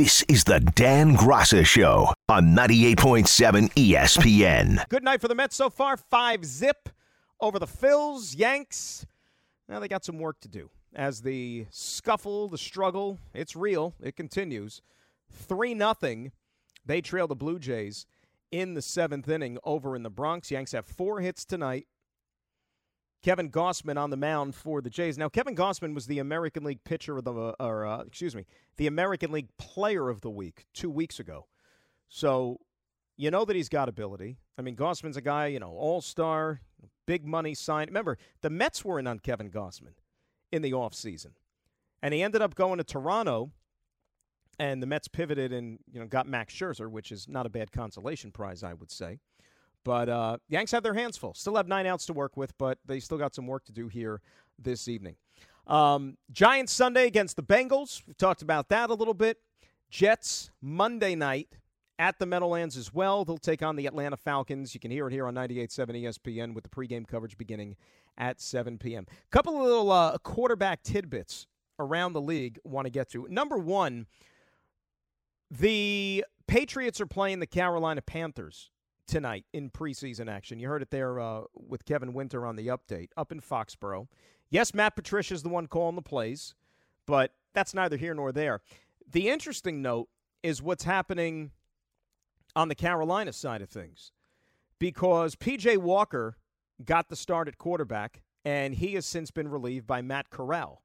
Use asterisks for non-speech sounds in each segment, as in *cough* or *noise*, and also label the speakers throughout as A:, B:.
A: This is the Dan Graca Show on 98.7 ESPN.
B: Good night for the Mets so far. Five zip over the Phils, Yanks. Now they got some work to do as the scuffle, the struggle, it's real. It continues. 3 nothing. They trail the Blue Jays in the seventh inning over in the Bronx. Yanks have four hits tonight. Kevin Gausman on the mound for the Jays. Now, Kevin Gausman was the American League pitcher of the, or uh, excuse me, the American League Player of the Week two weeks ago. So you know that he's got ability. I mean, Gausman's a guy, you know, all star, big money sign. Remember, the Mets were in on Kevin Gausman in the offseason. And he ended up going to Toronto, and the Mets pivoted and, you know, got Max Scherzer, which is not a bad consolation prize, I would say. But uh, Yanks have their hands full. Still have nine outs to work with, but they still got some work to do here this evening. Um, Giants Sunday against the Bengals. We've talked about that a little bit. Jets Monday night at the Meadowlands as well. They'll take on the Atlanta Falcons. You can hear it here on 98.7 ESPN with the pregame coverage beginning at 7 p.m. Couple of little uh, quarterback tidbits around the league want to get to. Number one, the Patriots are playing the Carolina Panthers tonight in preseason action. You heard it there uh, with Kevin Winter on the update up in Foxborough. Yes, Matt Patricia is the one calling the plays, but that's neither here nor there. The interesting note is what's happening on the Carolina side of things because PJ Walker got the start at quarterback, and he has since been relieved by Matt Corral.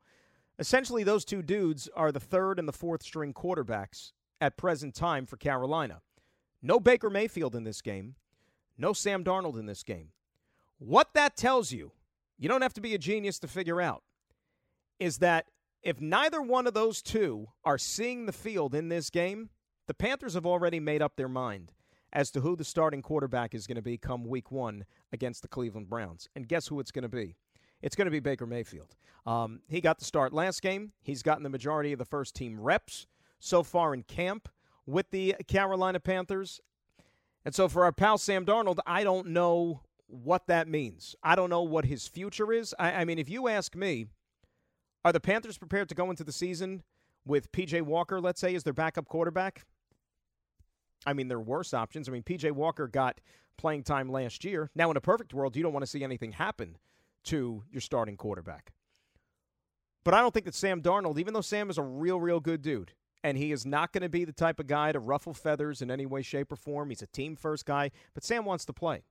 B: Essentially, those two dudes are the third and the fourth string quarterbacks at present time for Carolina. No Baker Mayfield in this game. No Sam Darnold in this game. What that tells you, you don't have to be a genius to figure out, is that if neither one of those two are seeing the field in this game, the Panthers have already made up their mind as to who the starting quarterback is going to be come week one against the Cleveland Browns. And guess who it's going to be? It's going to be Baker Mayfield. Um, he got the start last game. He's gotten the majority of the first team reps so far in camp with the Carolina Panthers. And so for our pal Sam Darnold, I don't know what that means. I don't know what his future is. I, I mean, if you ask me, are the Panthers prepared to go into the season with PJ Walker, let's say, as their backup quarterback? I mean, there are worse options. I mean, PJ Walker got playing time last year. Now, in a perfect world, you don't want to see anything happen to your starting quarterback. But I don't think that Sam Darnold, even though Sam is a real, real good dude, and he is not going to be the type of guy to ruffle feathers in any way, shape, or form. He's a team first guy, but Sam wants to play.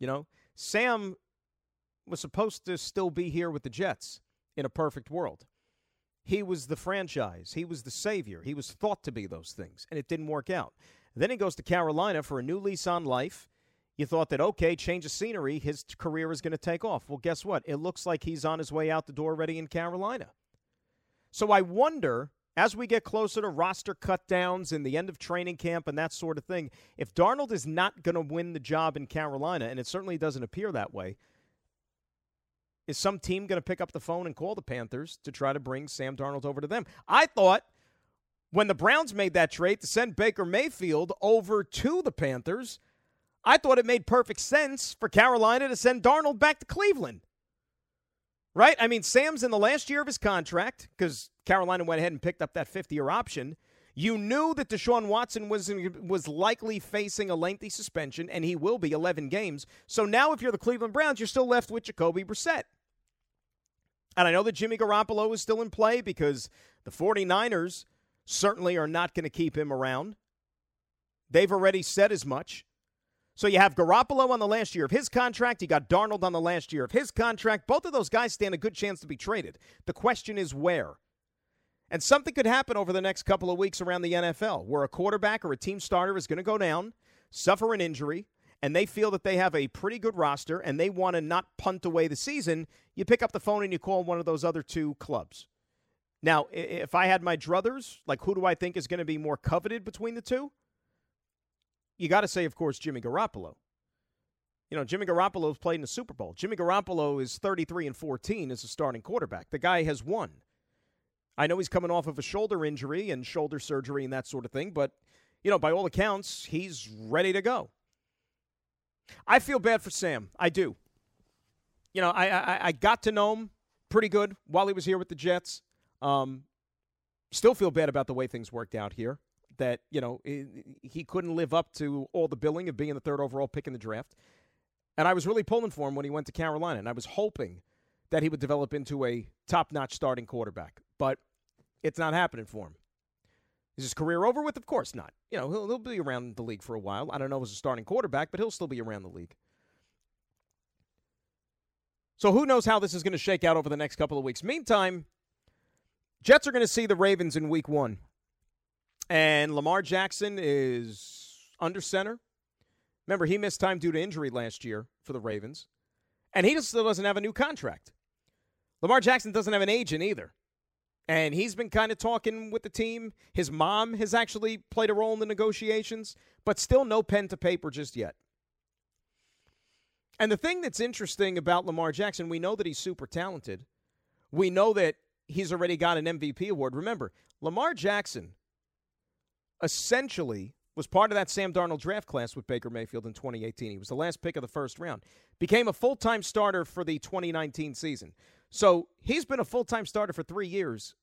B: You know, Sam was supposed to still be here with the Jets in a perfect world. He was the franchise, he was the savior, he was thought to be those things, and it didn't work out. Then he goes to Carolina for a new lease on life. You thought that, okay, change of scenery, his career is going to take off. Well, guess what? It looks like he's on his way out the door already in Carolina. So I wonder as we get closer to roster cutdowns and the end of training camp and that sort of thing, if Darnold is not going to win the job in Carolina, and it certainly doesn't appear that way, is some team going to pick up the phone and call the Panthers to try to bring Sam Darnold over to them? I thought when the Browns made that trade to send Baker Mayfield over to the Panthers, I thought it made perfect sense for Carolina to send Darnold back to Cleveland. Right? I mean, Sam's in the last year of his contract because Carolina went ahead and picked up that fifth year option. You knew that Deshaun Watson was was likely facing a lengthy suspension, and he will be 11 games. So now, if you're the Cleveland Browns, you're still left with Jacoby Brissett. And I know that Jimmy Garoppolo is still in play because the 49ers certainly are not going to keep him around. They've already said as much. So you have Garoppolo on the last year of his contract. You got Darnold on the last year of his contract. Both of those guys stand a good chance to be traded. The question is where. And something could happen over the next couple of weeks around the NFL where a quarterback or a team starter is going to go down, suffer an injury, and they feel that they have a pretty good roster and they want to not punt away the season. You pick up the phone and you call one of those other two clubs. Now, if I had my druthers, like who do I think is going to be more coveted between the two? You got to say, of course, Jimmy Garoppolo. You know, Jimmy Garoppolo Garoppolo's played in the Super Bowl. Jimmy Garoppolo is 33 and 14 as a starting quarterback. The guy has won. I know he's coming off of a shoulder injury and shoulder surgery and that sort of thing, but, you know, by all accounts, he's ready to go. I feel bad for Sam. I do. You know, I, I, I got to know him pretty good while he was here with the Jets. Um, Still feel bad about the way things worked out here. That, you know, he couldn't live up to all the billing of being the third overall pick in the draft. And I was really pulling for him when he went to Carolina, and I was hoping that he would develop into a top notch starting quarterback. But it's not happening for him. Is his career over with? Of course not. You know, he'll, he'll be around the league for a while. I don't know as a starting quarterback, but he'll still be around the league. So who knows how this is going to shake out over the next couple of weeks. Meantime, Jets are going to see the Ravens in week one. And Lamar Jackson is under center. Remember, he missed time due to injury last year for the Ravens. And he still doesn't have a new contract. Lamar Jackson doesn't have an agent either. And he's been kind of talking with the team. His mom has actually played a role in the negotiations, but still no pen to paper just yet. And the thing that's interesting about Lamar Jackson, we know that he's super talented. We know that he's already got an MVP award. Remember, Lamar Jackson essentially was part of that Sam Darnold draft class with Baker Mayfield in 2018. He was the last pick of the first round. Became a full time starter for the 2019 season. So he's been a full time starter for three years,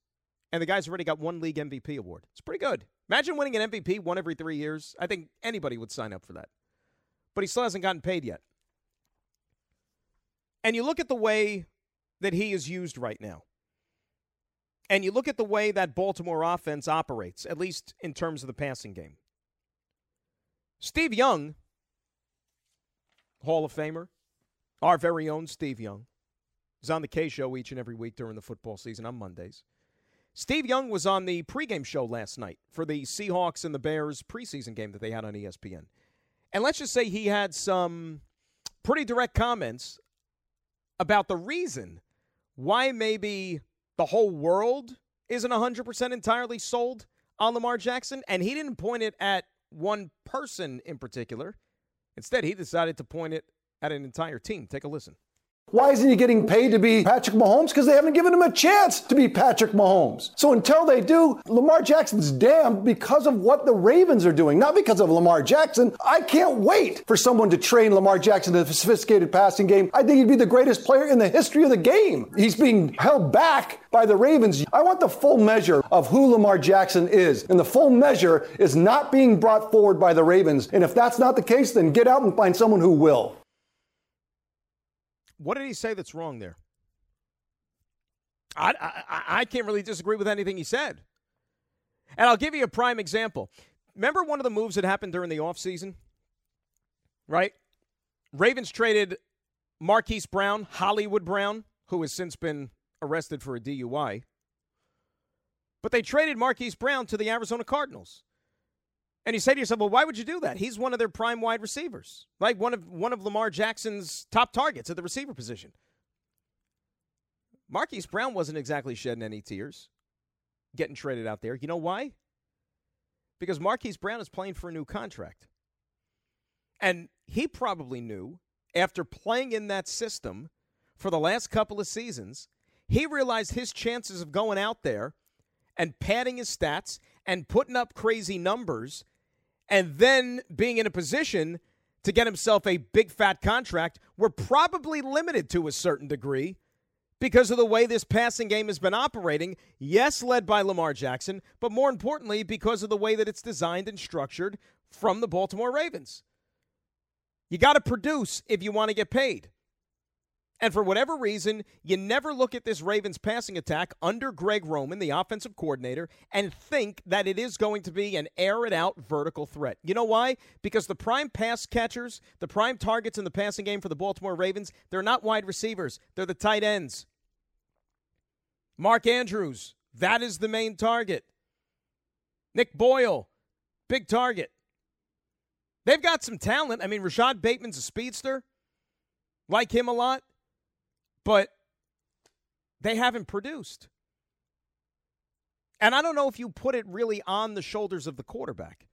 B: and the guy's already got one league MVP award. It's pretty good. Imagine winning an MVP one every three years. I think anybody would sign up for that. But he still hasn't gotten paid yet. And you look at the way that he is used right now. And you look at the way that Baltimore offense operates, at least in terms of the passing game. Steve Young, Hall of Famer, our very own Steve Young, is on the K show each and every week during the football season on Mondays. Steve Young was on the pregame show last night for the Seahawks and the Bears preseason game that they had on ESPN. And let's just say he had some pretty direct comments about the reason why maybe the whole world isn't 100% entirely sold on Lamar Jackson. And he didn't point it at one person in particular. Instead, he decided to point it at an entire team. Take a listen.
C: Why isn't he getting paid to be Patrick Mahomes? Because they haven't given him a chance to be Patrick Mahomes. So until they do, Lamar Jackson's damned because of what the Ravens are doing, not because of Lamar Jackson. I can't wait for someone to train Lamar Jackson to a sophisticated passing game. I think he'd be the greatest player in the history of the game. He's being held back by the Ravens. I want the full measure of who Lamar Jackson is. And the full measure is not being brought forward by the Ravens. And if that's not the case, then get out and find someone who will.
B: What did he say that's wrong there? I, I, I can't really disagree with anything he said. And I'll give you a prime example. Remember one of the moves that happened during the offseason? Right? Ravens traded Marquise Brown, Hollywood Brown, who has since been arrested for a DUI. But they traded Marquise Brown to the Arizona Cardinals. And you say to yourself, well, why would you do that? He's one of their prime wide receivers, like one of one of Lamar Jackson's top targets at the receiver position. Marquise Brown wasn't exactly shedding any tears getting traded out there. You know why? Because Marquise Brown is playing for a new contract. And he probably knew after playing in that system for the last couple of seasons, he realized his chances of going out there and padding his stats and putting up crazy numbers and then being in a position to get himself a big fat contract were probably limited to a certain degree because of the way this passing game has been operating. Yes, led by Lamar Jackson, but more importantly, because of the way that it's designed and structured from the Baltimore Ravens. You got to produce if you want to get paid. And for whatever reason, you never look at this Ravens passing attack under Greg Roman, the offensive coordinator, and think that it is going to be an air it out vertical threat. You know why? Because the prime pass catchers, the prime targets in the passing game for the Baltimore Ravens, they're not wide receivers, they're the tight ends. Mark Andrews, that is the main target. Nick Boyle, big target. They've got some talent. I mean, Rashod Bateman's a speedster. Like him a lot but they haven't produced. And I don't know if you put it really on the shoulders of the quarterback.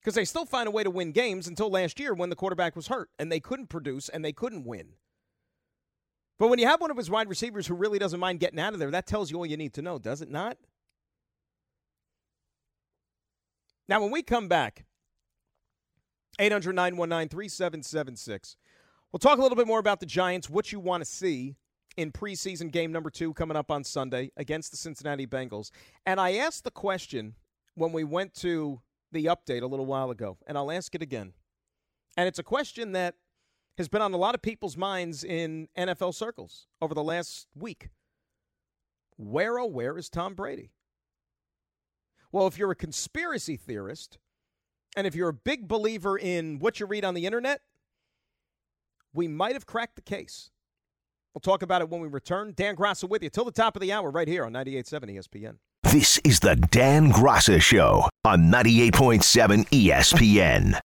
B: Because they still find a way to win games until last year when the quarterback was hurt and they couldn't produce and they couldn't win. But when you have one of his wide receivers who really doesn't mind getting out of there, that tells you all you need to know, does it not? Now, when we come back, 800 919 3776. We'll talk a little bit more about the Giants, what you want to see in preseason game number two coming up on Sunday against the Cincinnati Bengals. And I asked the question when we went to the update a little while ago, and I'll ask it again. And it's a question that has been on a lot of people's minds in NFL circles over the last week. Where, oh, where is Tom Brady? Well, if you're a conspiracy theorist, and if you're a big believer in what you read on the internet, we might have cracked the case. We'll talk about it when we return. Dan Graca with you till the top of the hour right here on 98.7 ESPN.
A: This is the Dan Graca Show on 98.7 ESPN.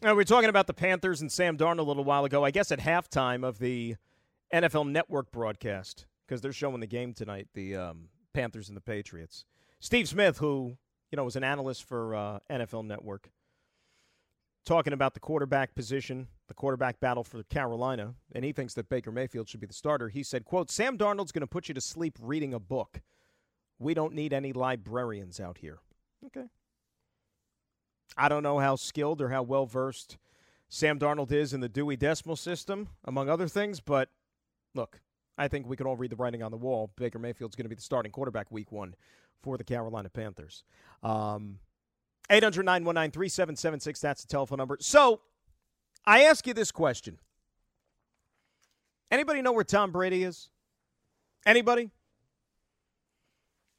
B: Now, we were talking about the Panthers and Sam Darnold a little while ago, I guess at halftime of the NFL Network broadcast, because they're showing the game tonight, the um, Panthers and the Patriots. Steve Smith, who you know was an analyst for uh, NFL Network, talking about the quarterback position, the quarterback battle for Carolina, and he thinks that Baker Mayfield should be the starter. He said, "quote Sam Darnold's going to put you to sleep reading a book. We don't need any librarians out here." Okay. I don't know how skilled or how well versed Sam Darnold is in the Dewey Decimal System, among other things, but look, I think we can all read the writing on the wall. Baker Mayfield's going to be the starting quarterback week one for the Carolina Panthers. Um, 800 919 3776, that's the telephone number. So I ask you this question Anybody know where Tom Brady is? Anybody?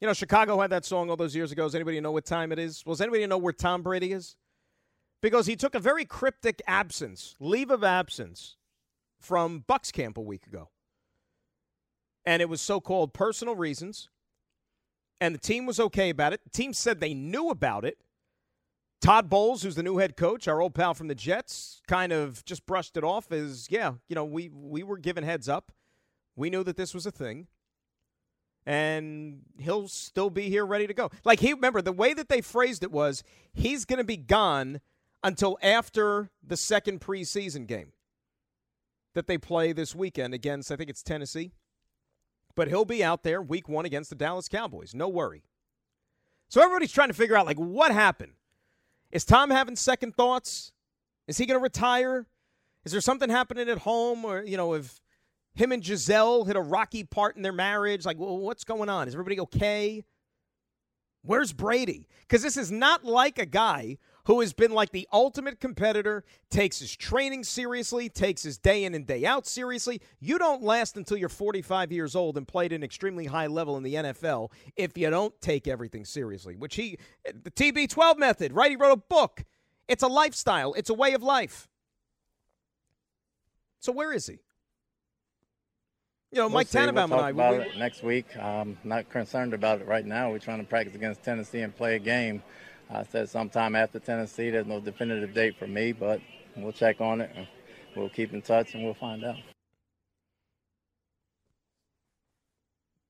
B: You know, Chicago had that song all those years ago. Does anybody know what time it is? Well, does anybody know where Tom Brady is? Because he took a very cryptic absence, leave of absence, from Bucs camp a week ago and it was so called personal reasons. And the team was okay about it. The team said they knew about it. Todd Bowles, who's the new head coach, our old pal from the Jets, kind of just brushed it off as, yeah, you know, we we were given heads up. We knew that this was a thing. And he'll still be here ready to go. Like he remember the way that they phrased it was he's going to be gone until after the second preseason game that they play this weekend against I think it's Tennessee. But he'll be out there week one against the Dallas Cowboys. No worry. So everybody's trying to figure out, like, what happened? Is Tom having second thoughts? Is he going to retire? Is there something happening at home? Or, you know, if him and Gisele hit a rocky part in their marriage, like, well, what's going on? Is everybody okay? Where's Brady? Because this is not like a guy who has been like the ultimate competitor, takes his training seriously, takes his day in and day out seriously. You don't last until you're 45 years old and played an extremely high level in the NFL if you don't take everything seriously, which he, the TB12 method, right? He wrote a book. It's a lifestyle, it's a way of life. So where is he? You know,
D: we'll
B: Mike
D: see.
B: Tannenbaum
D: we'll
B: and I.
D: About
B: we,
D: it next week. I'm not concerned about it right now. We're trying to practice against Tennessee and play a game. I said sometime after Tennessee. There's no definitive date for me, but we'll check on it. And we'll keep in touch and we'll find out.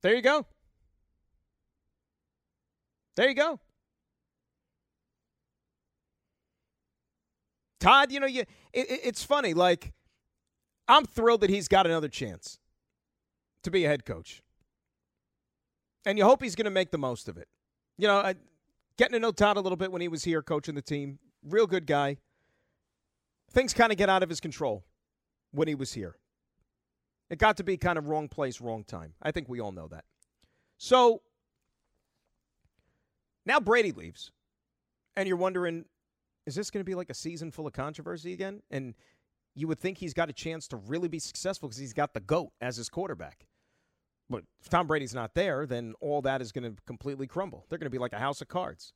B: There you go. There you go. Todd, you know, you it, it's funny. Like, I'm thrilled that he's got another chance to be a head coach, and you hope he's going to make the most of it. You know, I, getting to know Todd a little bit when he was here coaching the team. Real good guy. Things kind of get out of his control when he was here. It got to be kind of wrong place, wrong time. I think we all know that. So now Brady leaves, and you're wondering, is this going to be like a season full of controversy again? And you would think he's got a chance to really be successful because he's got the GOAT as his quarterback. But if Tom Brady's not there, then all that is going to completely crumble. They're going to be like a house of cards.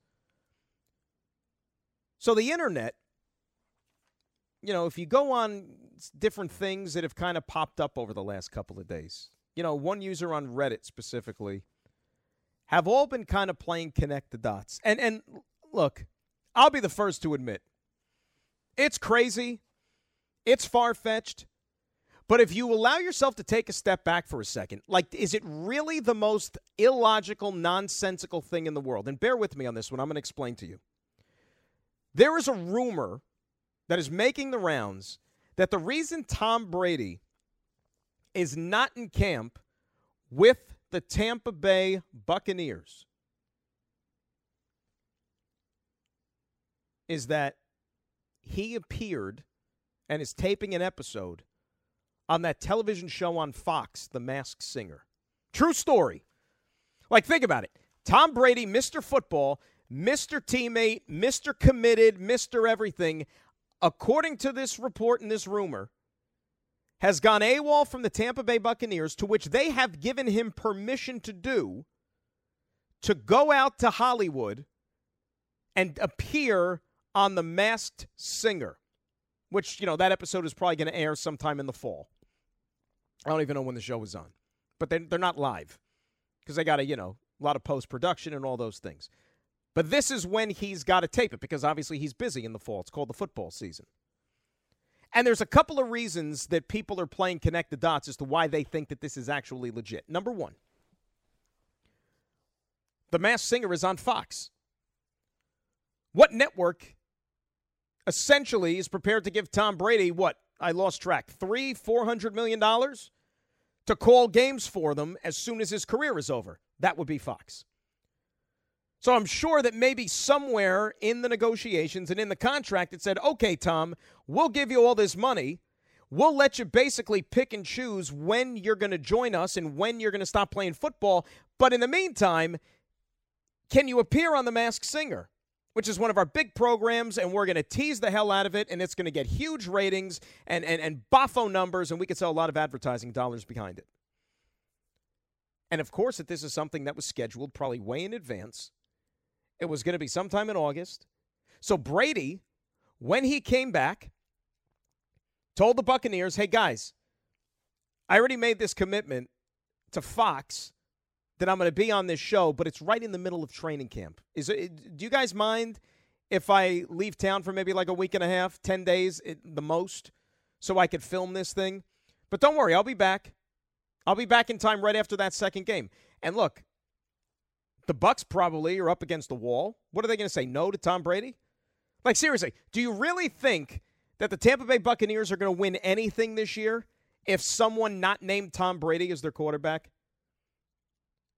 B: So the internet, you know, if you go on different things that have kind of popped up over the last couple of days, you know, one user on Reddit specifically, have all been kind of playing connect the dots. And and look, I'll be the first to admit, it's crazy, it's far fetched. But if you allow yourself to take a step back for a second, like, is it really the most illogical, nonsensical thing in the world? And bear with me on this one. I'm going to explain to you. There is a rumor that is making the rounds that the reason Tom Brady is not in camp with the Tampa Bay Buccaneers is that he appeared and is taping an episode on that television show on Fox, The Masked Singer. True story. Like, think about it. Tom Brady, Mr. Football, Mr. Teammate, Mr. Committed, Mr. Everything, according to this report and this rumor, has gone AWOL from the Tampa Bay Buccaneers, to which they have given him permission to do, to go out to Hollywood and appear on The Masked Singer, which, you know, that episode is probably going to air sometime in the fall. I don't even know when the show is on, but they're, they're not live because they got to, you know, a lot of post production and all those things. But this is when he's got to tape it because obviously he's busy in the fall. It's called the football season. And there's a couple of reasons that people are playing connect the dots as to why they think that this is actually legit. Number one, The Masked Singer is on Fox. What network essentially is prepared to give Tom Brady what? I lost track. Three, four hundred million dollars to call games for them as soon as his career is over. That would be Fox. So I'm sure that maybe somewhere in the negotiations and in the contract it said, okay, Tom, we'll give you all this money. We'll let you basically pick and choose when you're going to join us and when you're going to stop playing football. But in the meantime, can you appear on The Masked Singer? Which is one of our big programs, and we're going to tease the hell out of it, and it's going to get huge ratings and, and, and boffo numbers, and we could sell a lot of advertising dollars behind it. And of course, that this is something that was scheduled probably way in advance it was going to be sometime in August. So Brady, when he came back, told the Buccaneers, hey, guys, I already made this commitment to Fox that I'm going to be on this show, but it's right in the middle of training camp. Is it, do you guys mind if I leave town for maybe like a week and a half, 10 days the most, so I could film this thing? But don't worry, I'll be back. I'll be back in time right after that second game. And look, the Bucs probably are up against the wall. What are they going to say? No to Tom Brady? Like seriously, do you really think that the Tampa Bay Buccaneers are going to win anything this year if someone not named Tom Brady is their quarterback?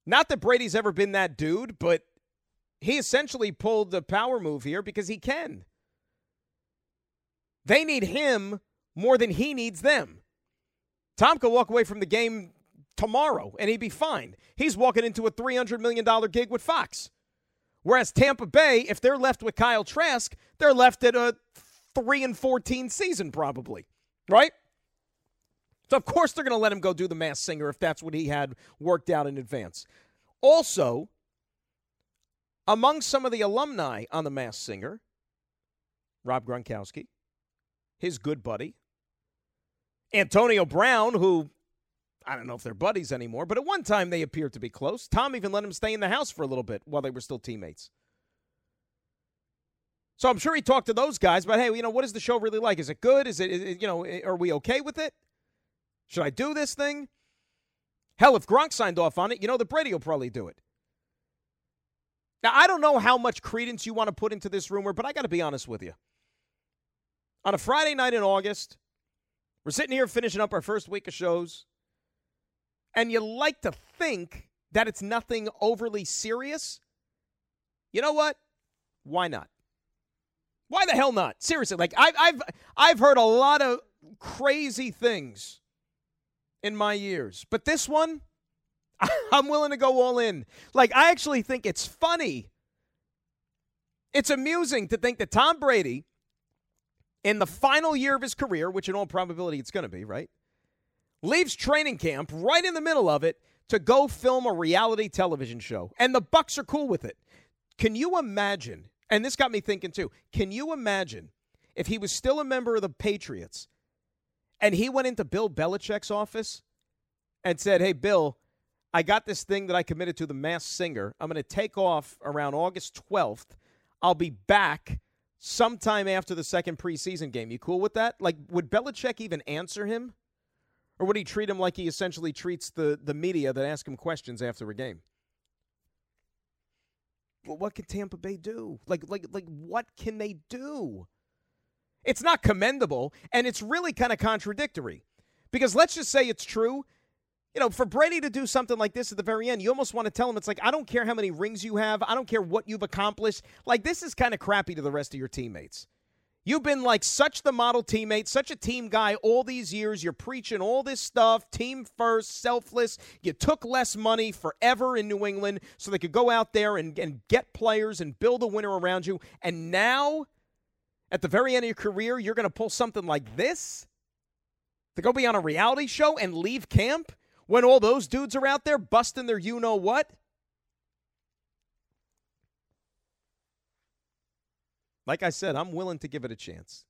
B: Not that Brady's ever been that dude, but he essentially pulled the power move here because he can. They need him more than he needs them. Tom could walk away from the game tomorrow and he'd be fine. He's walking into a $300 million gig with Fox. Whereas Tampa Bay, if they're left with Kyle Trask, they're left at a 3 and 14 season probably, right? So of course they're going to let him go do the Masked Singer if that's what he had worked out in advance. Also, among some of the alumni on the Masked Singer, Rob Gronkowski, his good buddy, Antonio Brown, who I don't know if they're buddies anymore, but at one time they appeared to be close. Tom even let him stay in the house for a little bit while they were still teammates. So I'm sure he talked to those guys about, hey, you know, what is the show really like? Is it good? Is it, is it you know, eh, are we okay with it? Should I do this thing? Hell, if Gronk signed off on it, you know that Brady will probably do it. Now, I don't know how much credence you want to put into this rumor, but I got to be honest with you. On a Friday night in August, we're sitting here finishing up our first week of shows and you like to think that it's nothing overly serious, you know what? Why not? Why the hell not? Seriously, like I've I've I've heard a lot of crazy things in my years, but this one, *laughs* I'm willing to go all in. Like I actually think it's funny. It's amusing to think that Tom Brady, in the final year of his career, which in all probability it's going to be, right? leaves training camp right in the middle of it to go film a reality television show. And the Bucs are cool with it. Can you imagine? And this got me thinking too. Can you imagine if he was still a member of the Patriots and he went into Bill Belichick's office and said, "Hey Bill, I got this thing that I committed to the Masked Singer. I'm going to take off around August 12th. I'll be back sometime after the second preseason game. You cool with that? Like would Belichick even answer him?" Or would he treat him like he essentially treats the, the media that ask him questions after a game? Well, what can Tampa Bay do? Like, like, like, what can they do? It's not commendable, and it's really kind of contradictory. Because let's just say it's true. You know, for Brady to do something like this at the very end, you almost want to tell him it's like, I don't care how many rings you have, I don't care what you've accomplished. Like, this is kind of crappy to the rest of your teammates. You've been like such the model teammate, such a team guy all these years. You're preaching all this stuff, team first, selfless. You took less money forever in New England so they could go out there and, and get players and build a winner around you. And now, at the very end of your career, you're going to pull something like this to go be on a reality show and leave camp when all those dudes are out there busting their you know what? Like I said, I'm willing to give it a chance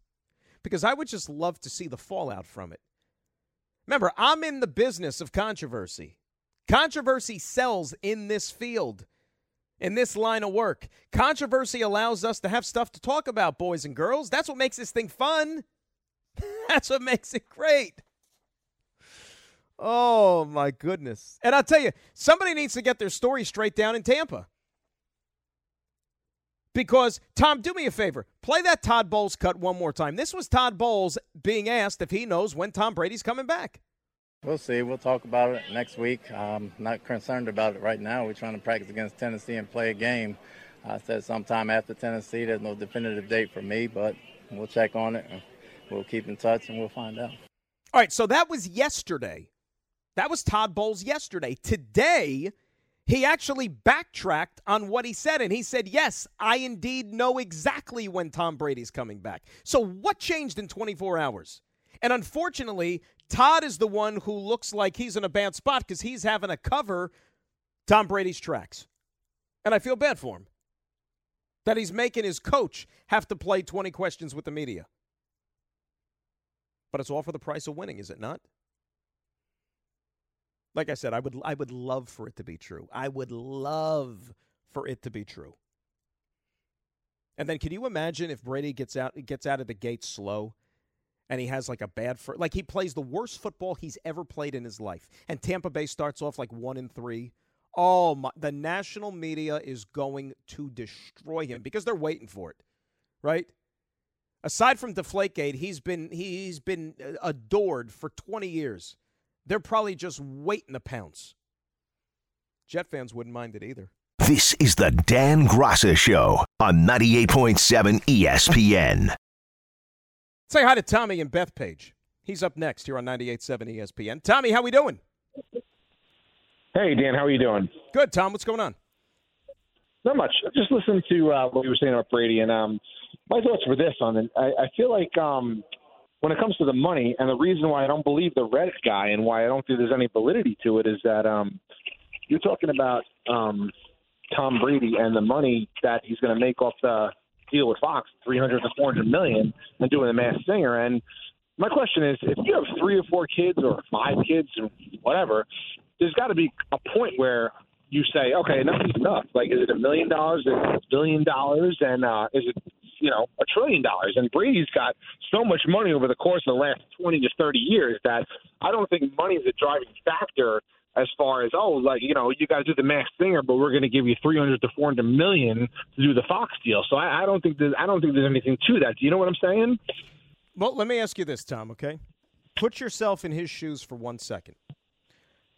B: because I would just love to see the fallout from it. Remember, I'm in the business of controversy. Controversy sells in this field, in this line of work. Controversy allows us to have stuff to talk about, boys and girls. That's what makes this thing fun. *laughs* That's what makes it great. Oh, my goodness. And I'll tell you, somebody needs to get their story straight down in Tampa. Because, Tom, do me a favor. Play that Todd Bowles cut one more time. This was Todd Bowles being asked if he knows when Tom Brady's coming back.
D: We'll see. We'll talk about it next week. I'm not concerned about it right now. We're trying to practice against Tennessee and play a game. I said sometime after Tennessee. There's no definitive date for me, but we'll check on it. We'll keep in touch and we'll find out.
B: All right, so that was yesterday. That was Todd Bowles yesterday. Today, he actually backtracked on what he said, and he said, Yes, I indeed know exactly when Tom Brady's coming back. So, what changed in 24 hours? And unfortunately, Todd is the one who looks like he's in a bad spot because he's having to cover Tom Brady's tracks. And I feel bad for him that he's making his coach have to play 20 questions with the media. But it's all for the price of winning, is it not? Like I said, I would I would love for it to be true. I would love for it to be true. And then can you imagine if Brady gets out gets out of the gate slow and he has like a bad like he plays the worst football he's ever played in his life and Tampa Bay starts off like 1 and 3. Oh my the national media is going to destroy him because they're waiting for it. Right? Aside from Deflategate, he's been he's been uh, adored for 20 years. They're probably just waiting to pounce. Jet fans wouldn't mind it either.
A: This is the Dan Graca Show on 98.7 ESPN.
B: Say hi to Tommy and Bethpage. He's up next here on 98.7 ESPN. Tommy, how are we doing?
E: Hey, Dan, how are you doing?
B: Good, Tom. What's going on?
E: Not much. Just listen to uh, what you were saying about Brady, and um, my thoughts were this on it. I, I feel like um, when it comes to the money, and the reason why I don't believe the Reddit guy and why I don't think there's any validity to it is that um, you're talking about um, Tom Brady and the money that he's going to make off the deal with Fox, 300 to 400 million, and doing the Masked Singer. And my question is, if you have three or four kids or five kids or whatever, there's got to be a point where you say, okay, enough is enough. Like, is it a million dollars? Is it a billion dollars? And uh, is it you know, a trillion dollars. And Brady's got so much money over the course of the last 20 to 30 years that I don't think money is a driving factor as far as oh like you know you got to do the max singer but we're going to give you 300 to 400 million to do the fox deal. So I, I don't think there's i don't think there's anything to that. Do you know what i'm saying?
B: Well let me ask you this tom okay? Put yourself in his shoes for one second.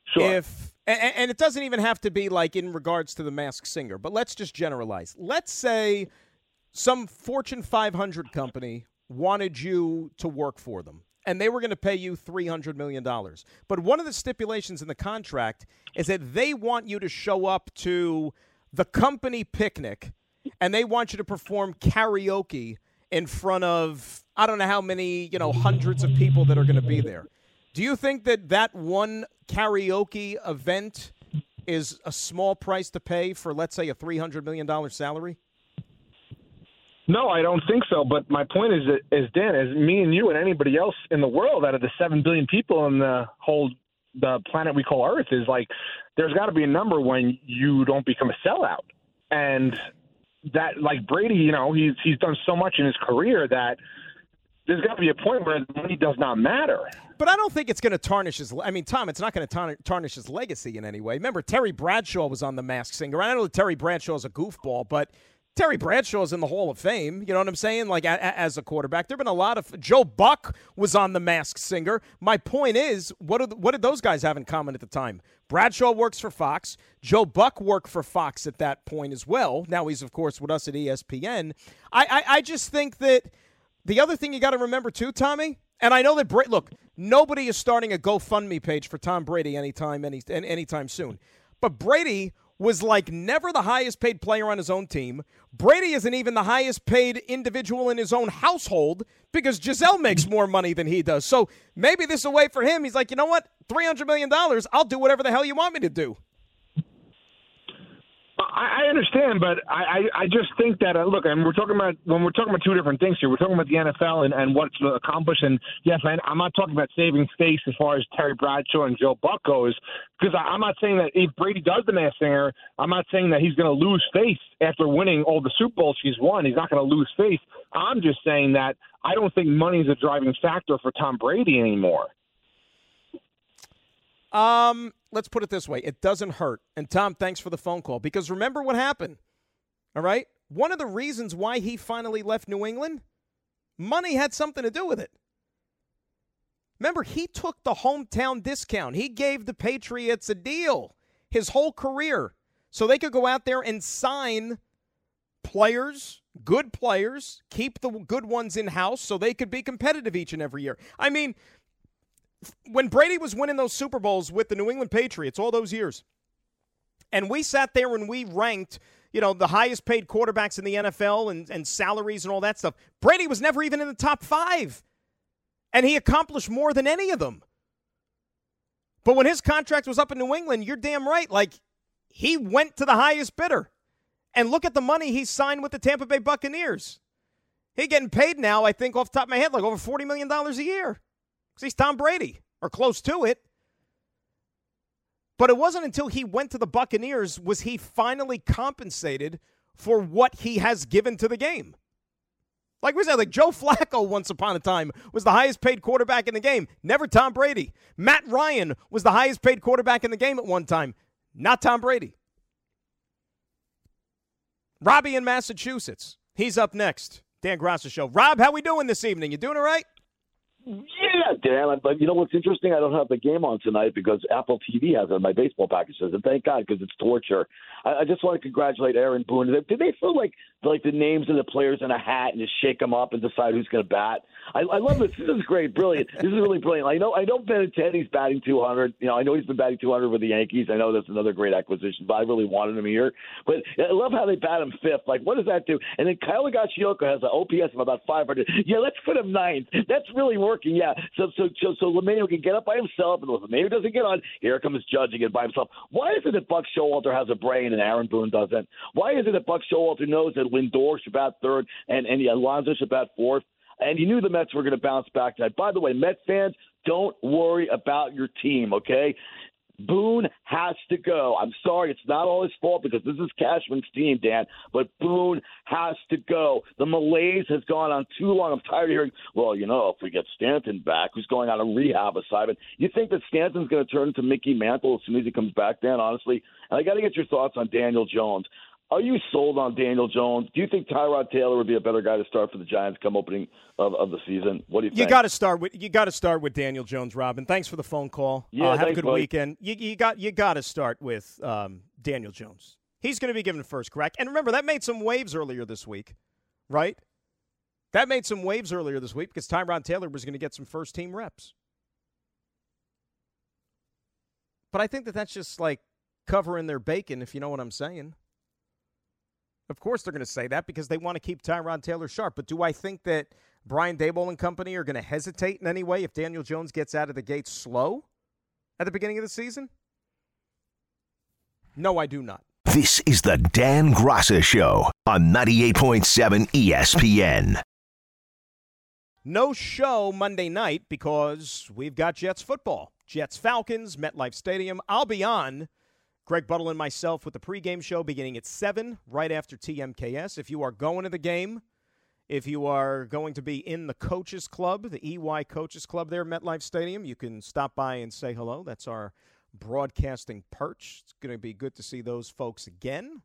E: Sure.
B: if and, and it doesn't even have to be like in regards to the mask singer but let's just generalize. Let's say some Fortune 500 company wanted you to work for them and they were going to pay you $300 million. But one of the stipulations in the contract is that they want you to show up to the company picnic and they want you to perform karaoke in front of I don't know how many, you know, hundreds of people that are going to be there. Do you think that that one karaoke event is a small price to pay for let's say a $300 million salary?
E: No, I don't think so. But my point is, is Dan, as me and you and anybody else in the world, out of the seven billion people on the whole the planet we call Earth, is like there's got to be a number when you don't become a sellout, and that like Brady, you know, he's he's done so much in his career that there's got to be a point where money does not matter.
B: But I don't think it's going to tarnish his. I mean, Tom, it's not going to tarnish his legacy in any way. Remember, Terry Bradshaw was on The Masked Singer. I know Terry Bradshaw is a goofball, but Terry Bradshaw's in the Hall of Fame. You know what I'm saying? Like a, a, as a quarterback, there've been a lot of Joe Buck was on the Masked Singer. My point is, what did what did those guys have in common at the time? Bradshaw works for Fox. Joe Buck worked for Fox at that point as well. Now he's of course with us at ESPN. I I, I just think that the other thing you got to remember too, Tommy, and I know that Bra- look, nobody is starting a GoFundMe page for Tom Brady anytime any anytime soon. But Brady was like never the highest paid player on his own team. Brady isn't even the highest paid individual in his own household because Gisele makes more money than he does. So maybe this is a way for him. He's like, you know what? $300 million, I'll do whatever the hell you want me to do.
E: I, I understand, but I, I, I just think that uh, look, and we're talking about when we're talking about two different things here. We're talking about the NFL and, and what's accomplished. And yes, I, I'm not talking about saving face as far as Terry Bradshaw and Joe Buck goes, because I'm not saying that if Brady does the Masked Singer, I'm not saying that he's going to lose face after winning all the Super Bowls he's won. He's not going to lose face. I'm just saying that I don't think money is a driving factor for Tom Brady anymore.
B: Um, let's put it this way it doesn't hurt. And Tom, thanks for the phone call because remember what happened. All right? One of the reasons why he finally left New England, money had something to do with it. Remember, he took the hometown discount. He gave the Patriots a deal his whole career so they could go out there and sign players, good players, keep the good ones in house so they could be competitive each and every year. I mean, when Brady was winning those Super Bowls with the New England Patriots all those years, and we sat there and we ranked, you know, the highest paid quarterbacks in the NFL and, and salaries and all that stuff. Brady was never even in the top five, and he accomplished more than any of them. But when his contract was up in New England, you're damn right. Like, he went to the highest bidder. And look at the money he signed with the Tampa Bay Buccaneers. He getting paid now, I think, off top of my head, like over $40 million a year because he's Tom Brady or close to it. But it wasn't until he went to the Buccaneers was he finally compensated for what he has given to the game. Like we said, like Joe *laughs* Flacco once upon a time was the highest paid quarterback in the game. Never Tom Brady. Matt Ryan was the highest paid quarterback in the game at one time. Not Tom Brady. Robbie in Massachusetts. He's up next. Dan Graca Show. Rob, how we doing this evening? You doing all right?
F: Yeah, Dan. But you know what's interesting? I don't have the game on tonight because Apple TV has it in my baseball packages, and thank God because it's torture. I, I just want to congratulate Aaron Boone. Did they feel like like the names of the players in a hat and just shake them up and decide who's going to bat? I, I love this. This is great, brilliant. This is really brilliant. I know I know Benintendi's batting 200. You know, I know he's been batting 200 with the Yankees. I know that's another great acquisition, but I really wanted him here. But I love how they bat him fifth. Like, what does that do? And then Kyle Higashioka has an OPS of about 500. Yeah, let's put him ninth. That's really working. Yeah. So so so, so LeMahieu can get up by himself, and if LeMahieu doesn't get on, here comes judging it by himself. Why is it that Buck Showalter has a brain and Aaron Boone doesn't? Why is it that Buck Showalter knows that Lindor should bat third and and Alonso should bat fourth? and he knew the Mets were going to bounce back tonight. By the way, Mets fans, don't worry about your team, okay? Boone has to go. I'm sorry, it's not all his fault because this is Cashman's team, Dan, but Boone has to go. The malaise has gone on too long. I'm tired of hearing, well, you know, if we get Stanton back, who's going on a rehab assignment, you think that Stanton's going to turn into Mickey Mantle as soon as he comes back, Dan, honestly? And I got to get your thoughts on Daniel Jones. Are you sold on Daniel Jones? Do you think Tyrod Taylor would be a better guy to start for the Giants come opening of, of the season? What do you think?
B: You got to start with you got to start with Daniel Jones, Robin. Thanks for the phone call.
F: Yeah,
B: uh, have
F: thanks,
B: a good
F: buddy.
B: weekend. You, you got you got to start with um, Daniel Jones. He's going to be given first crack. And remember, that made some waves earlier this week, right? That made some waves earlier this week because Tyrod Taylor was going to get some first team reps. But I think that that's just like covering their bacon, if you know what I'm saying. Of course, they're going to say that because they want to keep Tyrod Taylor sharp. But do I think that Brian Daboll and company are going to hesitate in any way if Daniel Jones gets out of the gate slow at the beginning of the season? No, I do not.
A: This is the Dan Graca Show on 98.7 ESPN.
B: No show Monday night because we've got Jets football. Jets Falcons, MetLife Stadium. I'll be on Greg Buttle and myself with the pregame show beginning at 7 right after TMKS. If you are going to the game, if you are going to be in the Coaches Club, the EY Coaches Club there at MetLife Stadium, you can stop by and say hello. That's our broadcasting perch. It's going to be good to see those folks again,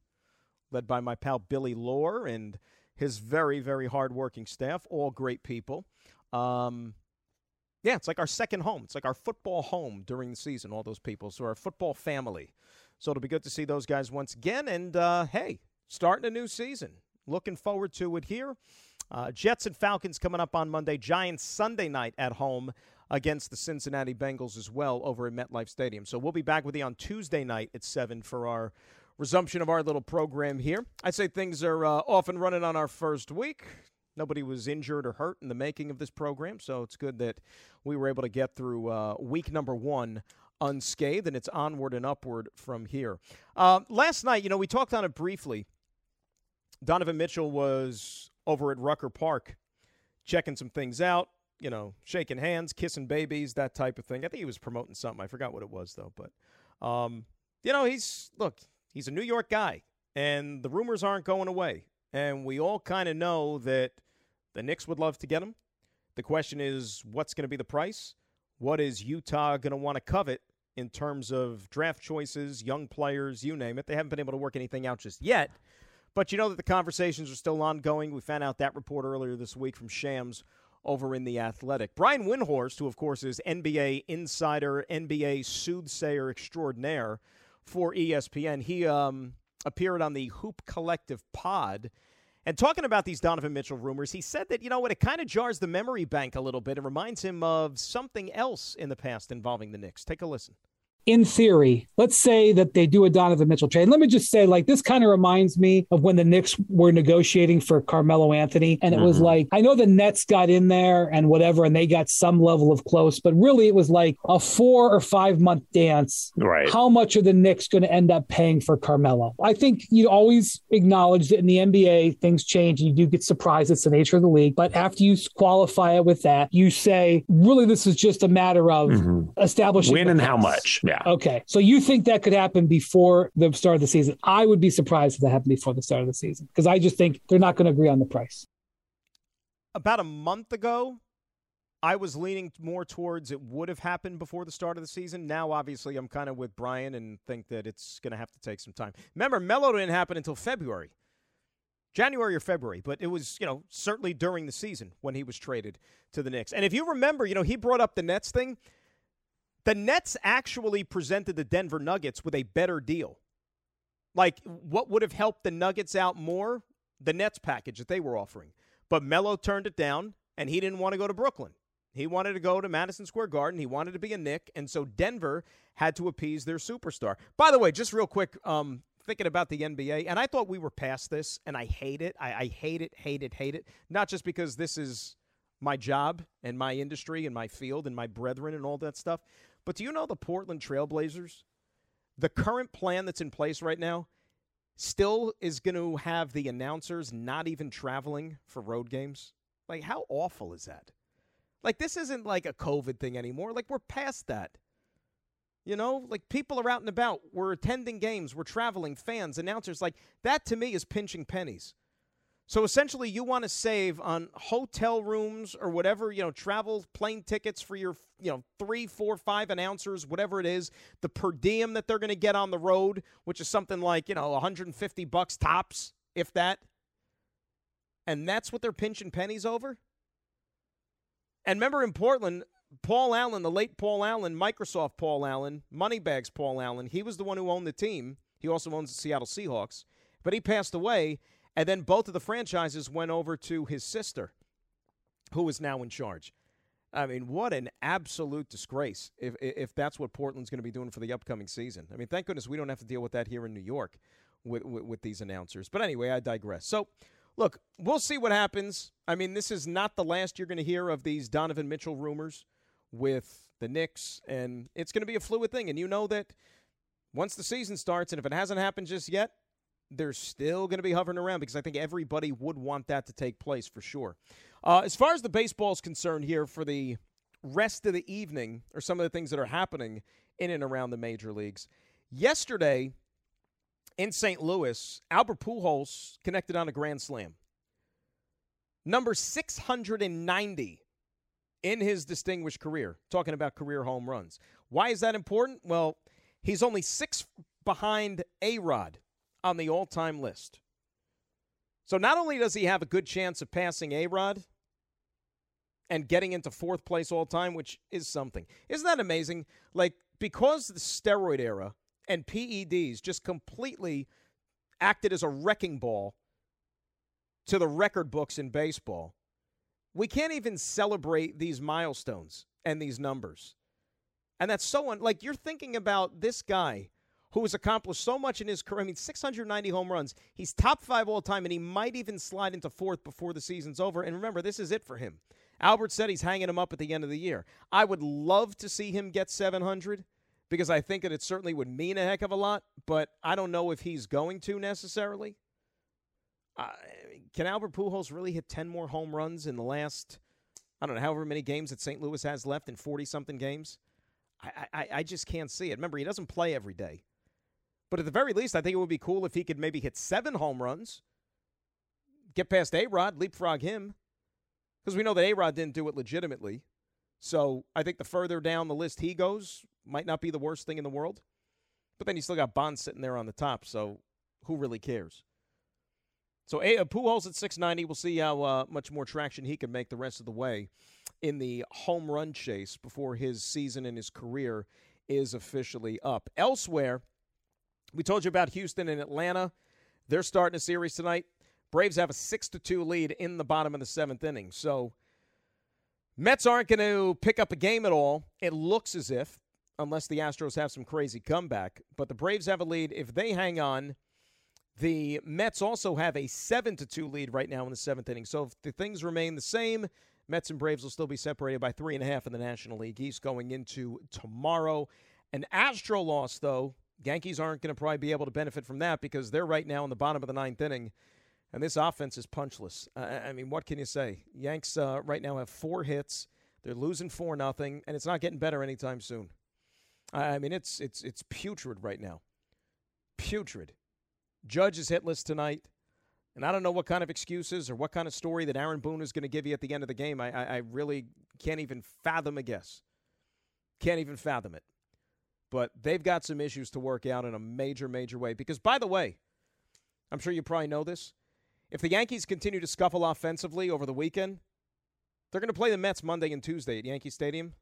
B: led by my pal Billy Lohr and his very, very hardworking staff, all great people. Um, yeah, it's like our second home. It's like our football home during the season, all those people. So our football family. So it'll be good to see those guys once again. And uh, hey, starting a new season. Looking forward to it here. Uh, Jets and Falcons coming up on Monday. Giants Sunday night at home against the Cincinnati Bengals as well over at MetLife Stadium. So we'll be back with you on Tuesday night at 7 for our resumption of our little program here. I'd say things are uh, off and running on our first week. Nobody was injured or hurt in the making of this program, so it's good that we were able to get through uh, week number one unscathed, and it's onward and upward from here. Uh, last night, you know, we talked on it briefly. Donovan Mitchell was over at Rucker Park checking some things out, you know, shaking hands, kissing babies, that type of thing. I think he was promoting something. I forgot what it was, though. But, um, you know, he's, look, he's a New York guy, and the rumors aren't going away. And we all kind of know that the Knicks would love to get him. The question is, what's going to be the price? What is Utah going to want to covet in terms of draft choices, young players, you name it? They haven't been able to work anything out just yet. But you know that the conversations are still ongoing. We found out that report earlier this week from Shams over in The Athletic. Brian Windhorst, who, of course, is NBA insider, NBA soothsayer extraordinaire for ESPN, he um, appeared on the Hoop Collective pod and talking about these Donovan Mitchell rumors, he said that, you know what, it kind of jars the memory bank a little bit. It reminds him of something else in the past involving the Knicks. Take a listen
G: in theory, let's say that they do a Donovan Mitchell trade. Let me just say, like, this kind of reminds me of when the Knicks were negotiating for Carmelo Anthony. And it mm-hmm. was like, I know the Nets got in there and whatever, and they got some level of close, but really it was like a four or five month dance.
H: Right.
G: How much are the Knicks going to end up paying for Carmelo? I think you always acknowledge that in the NBA, things change and you do get surprised. It's the nature of the league. But after you qualify it with that, you say, really, this is just a matter of mm-hmm. establishing
H: when and how much. Yeah.
G: Yeah. Okay. So you think that could happen before the start of the season? I would be surprised if that happened before the start of the season because I just think they're not going to agree on the price.
B: About a month ago, I was leaning more towards it would have happened before the start of the season. Now, obviously, I'm kind of with Brian and think that it's going to have to take some time. Remember, Melo didn't happen until February. January or February, but it was, you know, certainly during the season when he was traded to the Knicks. And if you remember, you know, he brought up the Nets thing. The Nets actually presented the Denver Nuggets with a better deal. Like, what would have helped the Nuggets out more? The Nets package that they were offering. But Melo turned it down, and he didn't want to go to Brooklyn. He wanted to go to Madison Square Garden. He wanted to be a Knick. and so Denver had to appease their superstar. By the way, just real quick, um, thinking about the NBA, and I thought we were past this, and I hate it. I, I hate it, hate it, hate it. Not just because this is my job and my industry and my field and my brethren and all that stuff, but do you know the Portland Trailblazers? The current plan that's in place right now still is going to have the announcers not even traveling for road games. Like, how awful is that? Like, this isn't like a COVID thing anymore. Like, we're past that. You know, like people are out and about. We're attending games. We're traveling, fans, announcers. Like, that to me is pinching pennies. So essentially, you want to save on hotel rooms or whatever, you know, travel plane tickets for your, you know, three, four, five announcers, whatever it is, the per diem that they're going to get on the road, which is something like, you know, 150 bucks tops, if that. And that's what they're pinching pennies over? And remember in Portland, Paul Allen, the late Paul Allen, Microsoft Paul Allen, Moneybags Paul Allen, he was the one who owned the team. He also owns the Seattle Seahawks. But he passed away and then both of the franchises went over to his sister, who is now in charge. I mean, what an absolute disgrace if if that's what Portland's going to be doing for the upcoming season. I mean, thank goodness we don't have to deal with that here in New York with, with, with these announcers. But anyway, I digress. So, look, we'll see what happens. I mean, this is not the last you're going to hear of these Donovan Mitchell rumors with the Knicks, and it's going to be a fluid thing. And you know that once the season starts, and if it hasn't happened just yet, they're still going to be hovering around because I think everybody would want that to take place for sure. Uh, as far as the baseball is concerned here for the rest of the evening, or some of the things that are happening in and around the major leagues, yesterday in St. Louis, Albert Pujols connected on a grand slam. Number 690 in his distinguished career, talking about career home runs. Why is that important? Well, he's only six behind A Rod on the all time list. So not only does he have a good chance of passing A Rod and getting into fourth place all time, which is something. Isn't that amazing? Like, because the steroid era and PEDs just completely acted as a wrecking ball to the record books in baseball. We can't even celebrate these milestones and these numbers. And that's so un- like you're thinking about this guy who has accomplished so much in his career. I mean, 690 home runs. He's top five all time, and he might even slide into fourth before the season's over. And remember, this is it for him. Albert said he's hanging him up at the end of the year. I would love to see him get 700 because I think that it certainly would mean a heck of a lot, but I don't know if he's going to necessarily. Uh, can Albert Pujols really hit 10 more home runs in the last, I don't know, however many games that St. Louis has left in 40 something games? I, I, I just can't see it. Remember, he doesn't play every day. But at the very least, I think it would be cool if he could maybe hit seven home runs, get past A Rod, leapfrog him. Because we know that A Rod didn't do it legitimately. So I think the further down the list he goes might not be the worst thing in the world. But then you still got Bond sitting there on the top. So who really cares? So a, uh, Pujols at 690. We'll see how uh, much more traction he can make the rest of the way in the home run chase before his season and his career is officially up. Elsewhere, we told you about Houston and Atlanta. They're starting a series tonight. Braves have a six to two lead in the bottom of the seventh inning. So Mets aren't going to pick up a game at all. It looks as if, unless the Astros have some crazy comeback. But the Braves have a lead. If they hang on, the Mets also have a seven to two lead right now in the seventh inning. So if the things remain the same, Mets and Braves will still be separated by three and a half in the National League East going into tomorrow. An Astro loss, though, Yankees aren't going to probably be able to benefit from that because they're right now in the bottom of the ninth inning, and this offense is punchless. I, I mean, what can you say? Yanks uh, right now have four hits. They're losing four nothing, and it's not getting better anytime soon. I mean, it's it's it's putrid right now. Putrid. Judge is hitless tonight. And I don't know what kind of excuses or what kind of story that Aaron Boone is going to give you at the end of the game. I, I, I really can't even fathom a guess. Can't even fathom it but they've got some issues to work out in a major, major way. Because, by the way, I'm sure you probably know this. If the Yankees continue to scuffle offensively over the weekend, they're going to play the Mets Monday and Tuesday at Yankee Stadium.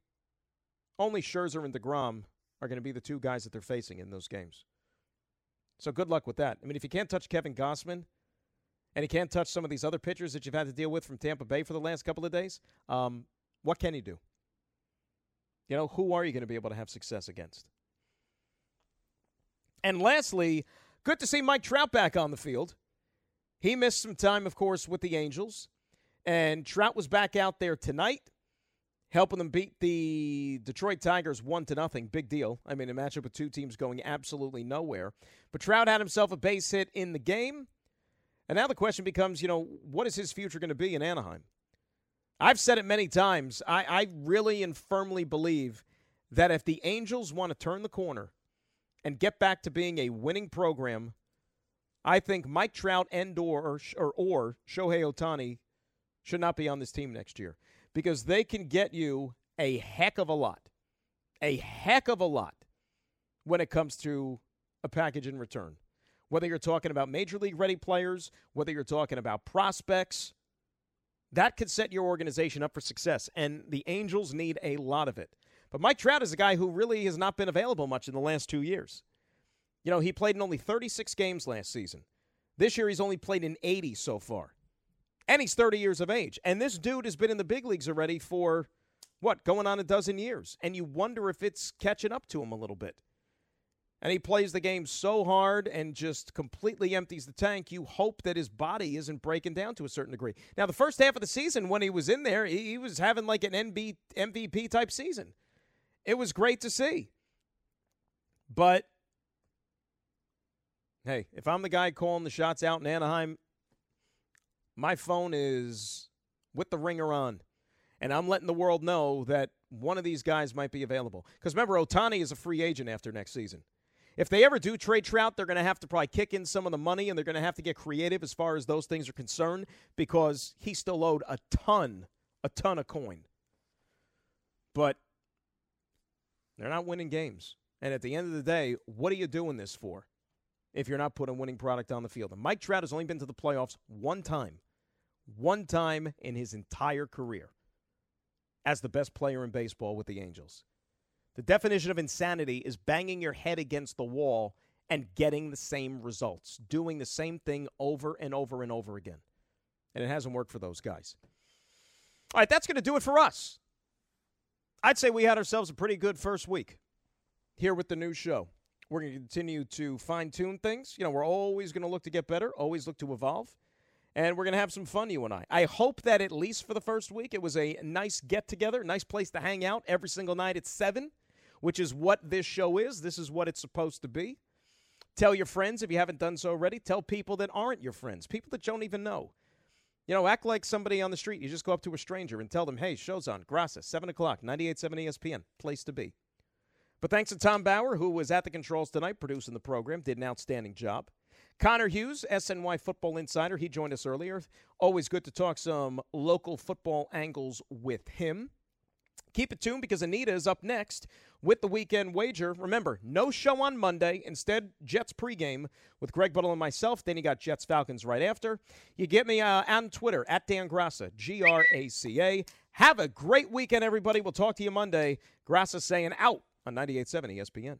B: Only Scherzer and DeGrom are going to be the two guys that they're facing in those games. So good luck with that. I mean, if you can't touch Kevin Gausman and you can't touch some of these other pitchers that you've had to deal with from Tampa Bay for the last couple of days, um, what can you do? You know, who are you going to be able to have success against? And lastly, good to see Mike Trout back on the field. He missed some time, of course, with the Angels. And Trout was back out there tonight, helping them beat the Detroit Tigers one to nothing. Big deal. I mean, a matchup with two teams going absolutely nowhere. But Trout had himself a base hit in the game. And now the question becomes, you know, what is his future going to be in Anaheim? I've said it many times. I, I really and firmly believe that if the Angels want to turn the corner and get back to being a winning program, I think Mike Trout and or or, or Shohei Ohtani should not be on this team next year because they can get you a heck of a lot, a heck of a lot when it comes to a package in return. Whether you're talking about major league ready players, whether you're talking about prospects, that could set your organization up for success. And the Angels need a lot of it. But Mike Trout is a guy who really has not been available much in the last two years. You know, he played in only 36 games last season. This year, he's only played in 80 so far. And he's 30 years of age. And this dude has been in the big leagues already for, what, going on a dozen years. And you wonder if it's catching up to him a little bit. And he plays the game so hard and just completely empties the tank. You hope that his body isn't breaking down to a certain degree. Now, the first half of the season, when he was in there, he was having like an MVP type season. It was great to see. But hey, if I'm the guy calling the shots out in Anaheim, my phone is with the ringer on. And I'm letting the world know that one of these guys might be available. Because remember, Ohtani is a free agent after next season. If they ever do trade Trout, they're going to have to probably kick in some of the money and they're going to have to get creative as far as those things are concerned because he still owed a ton, a ton of coin. But they're not winning games. And at the end of the day, what are you doing this for if you're not putting a winning product on the field? And Mike Trout has only been to the playoffs one time, one time in his entire career as the best player in baseball with the Angels. The definition of insanity is banging your head against the wall and getting the same results, doing the same thing over and over and over again. and it hasn't worked for those guys. All right, that's going to do it for us. I'd say we had ourselves a pretty good first week here with the new show. We're going to continue to fine tune things. You know, we're always going to look to get better, always look to evolve, and we're going to have some fun, you and I. I hope that at least for the first week, it was a nice get together, nice place to hang out every single night at 7, which is what this show is. This is what it's supposed to be. Tell your friends if you haven't done so already. Tell people that aren't your friends, people that don't even know. You know, act like somebody on the street. You just go up to a stranger and tell them, hey, show's on. Graca, 7 o'clock, 98.7 ESPN. Place to be. But thanks to Tom Bauer, who was at the controls tonight producing the program, did an outstanding job. Connor Hughes, SNY Football Insider, he joined us earlier. Always good to talk some local football angles with him. Keep it tuned because Anita is up next with the weekend wager. Remember, no show on Monday. Instead, Jets pregame with Greg Buttle and myself. Then you got Jets Falcons right after. You get me uh, on Twitter at Dan Graca, G R A C A. Have a great weekend, everybody. We'll talk to you Monday. Graca saying out on 98.7 ESPN.